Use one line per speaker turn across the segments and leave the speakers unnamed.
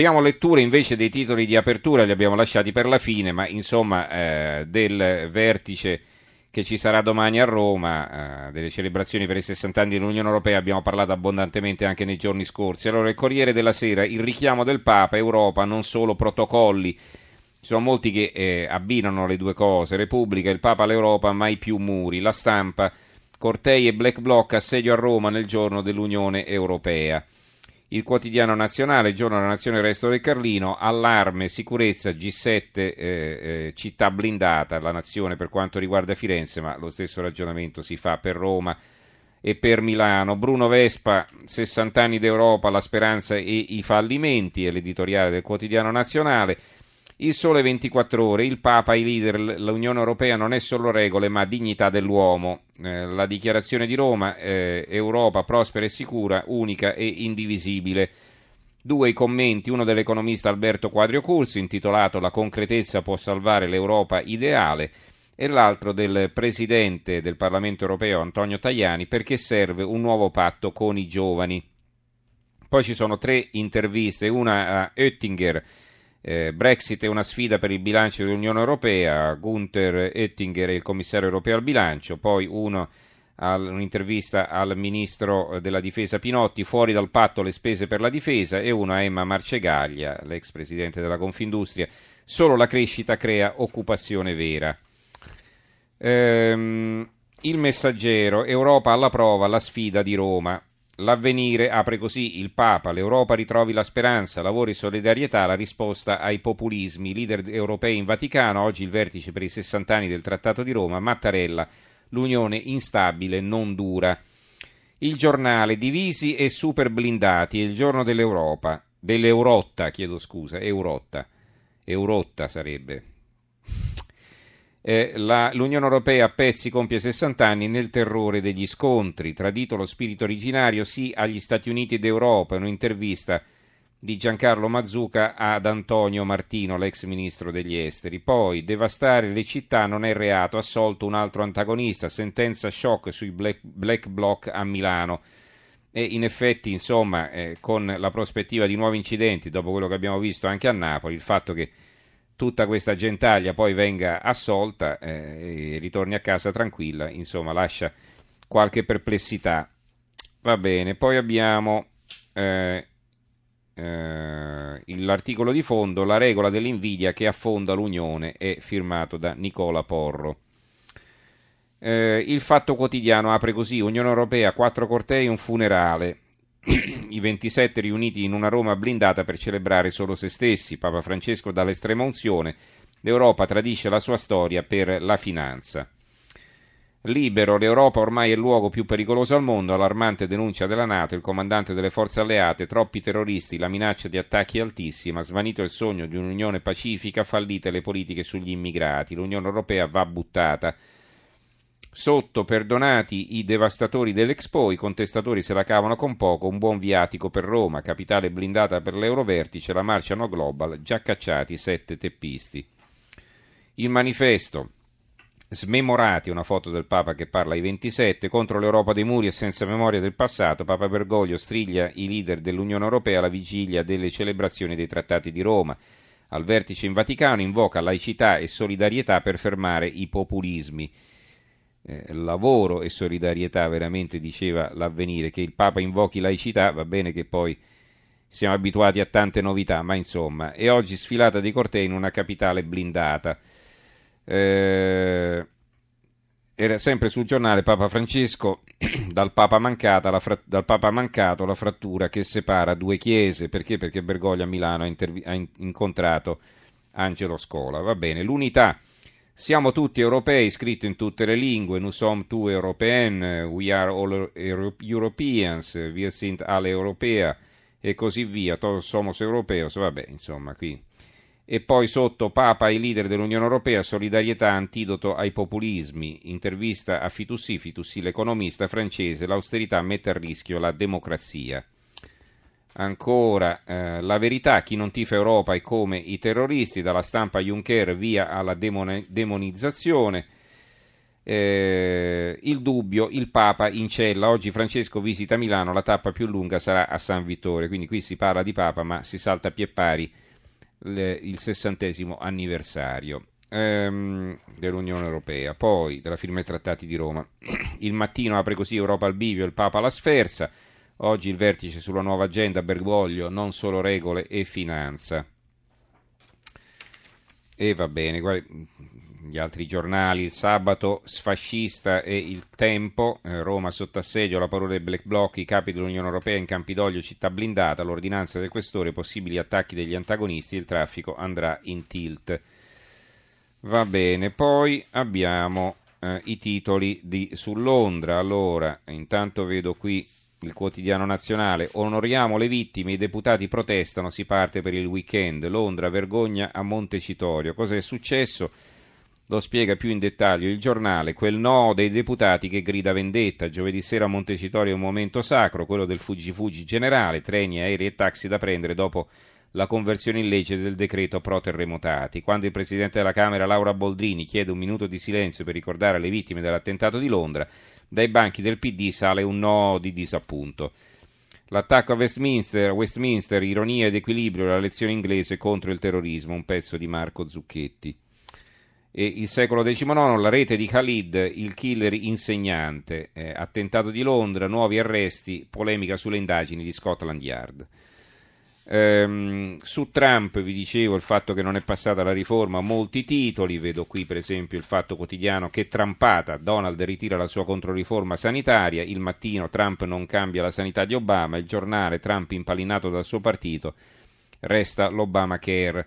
Abbiamo letture invece dei titoli di apertura, li abbiamo lasciati per la fine, ma insomma eh, del vertice che ci sarà domani a Roma, eh, delle celebrazioni per i 60 anni dell'Unione Europea, abbiamo parlato abbondantemente anche nei giorni scorsi. Allora, il Corriere della Sera, il richiamo del Papa, Europa, non solo protocolli. Ci sono molti che eh, abbinano le due cose, Repubblica, il Papa all'Europa, mai più muri, la stampa, cortei e black bloc, assedio a Roma nel giorno dell'Unione Europea il quotidiano nazionale, giorno della nazione, resto del Carlino, allarme, sicurezza, G7, eh, eh, città blindata, la nazione per quanto riguarda Firenze, ma lo stesso ragionamento si fa per Roma e per Milano. Bruno Vespa, 60 anni d'Europa, la speranza e i fallimenti, è l'editoriale del quotidiano nazionale. Il sole 24 ore, il Papa, i leader, l'Unione Europea non è solo regole ma dignità dell'uomo. Eh, la dichiarazione di Roma, eh, Europa prospera e sicura, unica e indivisibile. Due i commenti, uno dell'economista Alberto Quadrio Curso, intitolato La concretezza può salvare l'Europa ideale, e l'altro del presidente del Parlamento europeo Antonio Tajani, perché serve un nuovo patto con i giovani. Poi ci sono tre interviste, una a Oettinger, eh, Brexit è una sfida per il bilancio dell'Unione Europea, Gunther Oettinger è il commissario europeo al bilancio, poi uno un'intervista al ministro della difesa Pinotti, fuori dal patto le spese per la difesa, e uno a Emma Marcegaglia, l'ex presidente della Confindustria, solo la crescita crea occupazione vera. Ehm, il messaggero, Europa alla prova, la sfida di Roma. L'avvenire apre così il Papa, l'Europa ritrovi la speranza, lavori solidarietà, la risposta ai populismi, leader europei in Vaticano, oggi il vertice per i 60 anni del Trattato di Roma, Mattarella, l'Unione instabile non dura. Il giornale, divisi e super blindati, è il giorno dell'Europa, dell'Eurotta, chiedo scusa, Eurotta, Eurotta sarebbe. Eh, la, L'Unione Europea a pezzi compie 60 anni nel terrore degli scontri, tradito lo spirito originario sì agli Stati Uniti d'Europa, un'intervista di Giancarlo Mazzuca ad Antonio Martino, l'ex ministro degli esteri. Poi, devastare le città non è reato, assolto un altro antagonista, sentenza shock sui black, black bloc a Milano. E in effetti, insomma, eh, con la prospettiva di nuovi incidenti, dopo quello che abbiamo visto anche a Napoli, il fatto che tutta questa gentaglia poi venga assolta eh, e ritorni a casa tranquilla, insomma lascia qualche perplessità. Va bene, poi abbiamo eh, eh, l'articolo di fondo, la regola dell'invidia che affonda l'Unione, è firmato da Nicola Porro. Eh, il fatto quotidiano apre così, Unione Europea, quattro cortei, un funerale i 27 riuniti in una Roma blindata per celebrare solo se stessi. Papa Francesco dall'estrema unzione. L'Europa tradisce la sua storia per la finanza. Libero, l'Europa ormai è il luogo più pericoloso al mondo, allarmante denuncia della Nato, il comandante delle forze alleate, troppi terroristi, la minaccia di attacchi altissima, svanito il sogno di un'unione pacifica, fallite le politiche sugli immigrati, l'Unione Europea va buttata. Sotto, perdonati i devastatori dell'Expo, i contestatori se la cavano con poco, un buon viatico per Roma, capitale blindata per l'Eurovertice, la marcia no global, già cacciati sette teppisti. Il manifesto, smemorati, una foto del Papa che parla ai 27, contro l'Europa dei muri e senza memoria del passato, Papa Bergoglio striglia i leader dell'Unione Europea alla vigilia delle celebrazioni dei trattati di Roma. Al vertice in Vaticano invoca laicità e solidarietà per fermare i populismi eh, lavoro e solidarietà, veramente diceva l'avvenire, che il Papa invochi laicità, va bene che poi siamo abituati a tante novità, ma insomma, e oggi sfilata dei cortei in una capitale blindata. Eh, era sempre sul giornale Papa Francesco, dal Papa, mancata, fra, dal Papa mancato la frattura che separa due chiese, perché? Perché Bergoglio a Milano ha, intervi- ha incontrato Angelo Scola. Va bene, l'unità siamo tutti europei, scritto in tutte le lingue, nous sommes tous européens, we are all Europeans, wir sind alle europea e così via, todos somos europeos, vabbè, insomma, qui. E poi sotto Papa e leader dell'Unione Europea, solidarietà, antidoto ai populismi, intervista a Fitussi, Fitussi l'economista francese, l'austerità mette a rischio la democrazia. Ancora, eh, la verità, chi non tifa Europa è come i terroristi, dalla stampa Juncker via alla demone- demonizzazione. Eh, il dubbio, il Papa in cella, oggi Francesco visita Milano, la tappa più lunga sarà a San Vittore, quindi qui si parla di Papa ma si salta a pie pari le, il sessantesimo anniversario ehm, dell'Unione Europea, poi della firma dei trattati di Roma. Il mattino apre così Europa al bivio, il Papa la sferza, oggi il vertice sulla nuova agenda Bergoglio, non solo regole e finanza. E va bene, gli altri giornali, il sabato sfascista e il tempo, eh, Roma sotto assedio, la paura del black bloc, i capi dell'Unione Europea in Campidoglio, città blindata, l'ordinanza del questore, possibili attacchi degli antagonisti, il traffico andrà in tilt. Va bene, poi abbiamo eh, i titoli di, su Londra. Allora, intanto vedo qui il quotidiano nazionale. Onoriamo le vittime, i deputati protestano, si parte per il weekend. Londra, vergogna a Montecitorio. Cosa è successo? Lo spiega più in dettaglio il giornale, quel no dei deputati che grida vendetta. Giovedì sera a Montecitorio è un momento sacro, quello del fuggi-fuggi generale, treni, aerei e taxi da prendere dopo la conversione in legge del decreto pro terremotati. Quando il Presidente della Camera Laura Boldrini chiede un minuto di silenzio per ricordare le vittime dell'attentato di Londra, dai banchi del PD sale un no di disappunto. L'attacco a Westminster, Westminster, ironia ed equilibrio, la lezione inglese contro il terrorismo, un pezzo di Marco Zucchetti. E il secolo XIX, la rete di Khalid, il killer insegnante, eh, attentato di Londra, nuovi arresti, polemica sulle indagini di Scotland Yard. Ehm, su Trump vi dicevo il fatto che non è passata la riforma, molti titoli, vedo qui per esempio il fatto quotidiano che trampata, Donald ritira la sua controriforma sanitaria, il mattino Trump non cambia la sanità di Obama, il giornale Trump impallinato dal suo partito, resta l'Obamacare.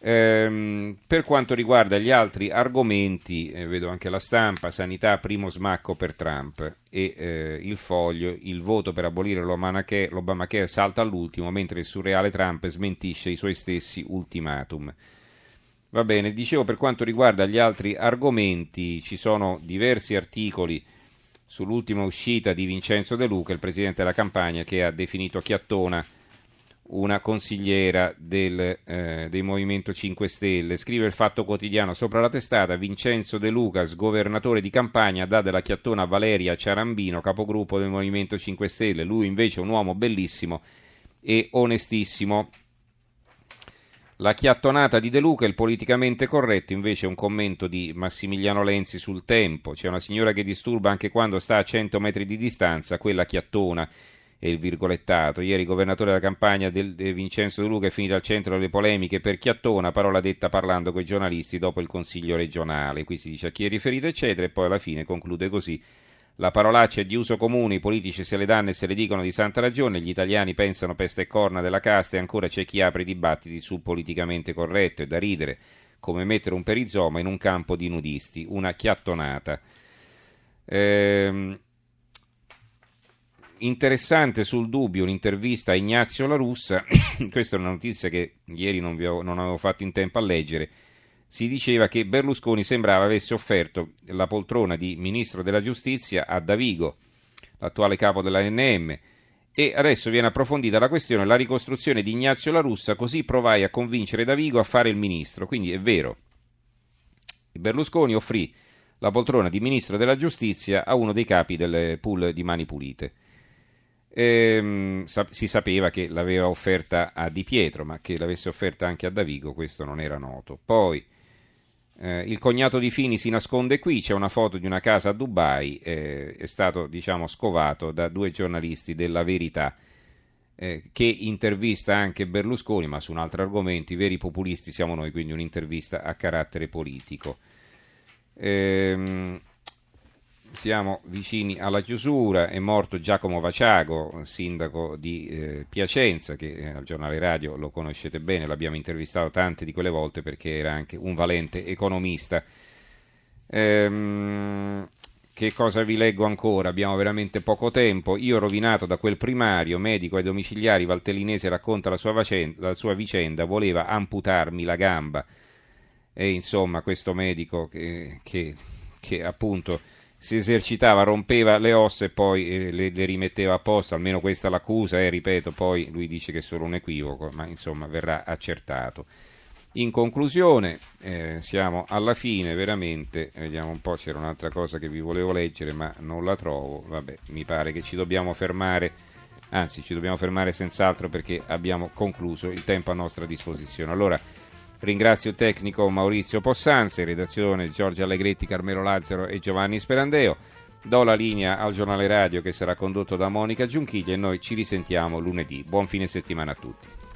Ehm, per quanto riguarda gli altri argomenti, eh, vedo anche la stampa, sanità primo smacco per Trump e eh, il foglio, il voto per abolire l'Obamacare, l'Obamacare salta all'ultimo mentre il surreale Trump smentisce i suoi stessi ultimatum. Va bene, dicevo per quanto riguarda gli altri argomenti, ci sono diversi articoli sull'ultima uscita di Vincenzo De Luca, il presidente della campagna, che ha definito chiattona una consigliera del, eh, del, Movimento 5 Stelle. Scrive il Fatto Quotidiano sopra la testata Vincenzo De Lucas, governatore di campagna, dà della chiattona Valeria Ciarambino, capogruppo del Movimento 5 Stelle. Lui invece è un uomo bellissimo e onestissimo. La chiattonata di De Luca, il politicamente corretto, invece è un commento di Massimiliano Lenzi sul tempo. C'è una signora che disturba anche quando sta a 100 metri di distanza, quella chiattona e il virgolettato. Ieri il governatore della campagna del, del Vincenzo De Luca è finito al centro delle polemiche per Chiattona, parola detta parlando con i giornalisti dopo il consiglio regionale. Qui si dice a chi è riferito, eccetera, e poi alla fine conclude così. La parolaccia è di uso comune, i politici se le danno e se le dicono di santa ragione, gli italiani pensano peste e corna della casta e ancora c'è chi apre i dibattiti sul politicamente corretto, è da ridere, come mettere un perizoma in un campo di nudisti, una chiattonata. Ehm, interessante sul dubbio un'intervista a Ignazio La Russa, questa è una notizia che ieri non, ho, non, avevo fatto in tempo a leggere, si diceva che Berlusconi sembrava avesse offerto la poltrona di ministro della giustizia a Davigo, l'attuale capo dell'ANM, e adesso viene approfondita la questione, la ricostruzione di Ignazio La Russa, così provai a convincere Davigo a fare il ministro, quindi è vero. Berlusconi offrì la poltrona di ministro della giustizia a uno dei capi del pool di Mani Pulite. Ehm, si sapeva che l'aveva offerta a Di Pietro, ma che l'avesse offerta anche a Davigo, questo non era noto. Poi eh, il cognato di Fini si nasconde qui, c'è una foto di una casa a Dubai, eh, è stato diciamo, scovato da due giornalisti della Verità. Eh, che intervista anche Berlusconi, ma su un altro argomento, i veri populisti siamo noi, quindi un'intervista a carattere politico. Ehm, siamo vicini alla chiusura, è morto Giacomo Vaciago, sindaco di eh, Piacenza, che eh, al giornale radio lo conoscete bene, l'abbiamo intervistato tante di quelle volte perché era anche un valente economista. Ehm, che cosa vi leggo ancora? Abbiamo veramente poco tempo. Io rovinato da quel primario, medico ai domiciliari, Valtellinese racconta la sua, vicenda, la sua vicenda voleva amputarmi la gamba. E insomma, questo medico che, che, che appunto si esercitava, rompeva le ossa e poi eh, le, le, rimetteva a posto, almeno questa l'accusa, eh, ripeto, poi lui dice che è solo un equivoco, ma insomma verrà accertato. In conclusione, eh, siamo alla fine veramente, vediamo un po', c'era un'altra cosa che vi volevo leggere ma non la trovo, vabbè, mi pare che ci dobbiamo fermare, anzi ci dobbiamo fermare senz'altro perché abbiamo concluso il tempo a nostra disposizione. Allora, ringrazio il tecnico Maurizio Possanze, redazione Giorgio Allegretti, Carmelo Lazzaro e Giovanni Sperandeo. Do la linea al giornale radio che sarà condotto da Monica Giunchiglia e noi ci risentiamo lunedì. Buon fine settimana a tutti.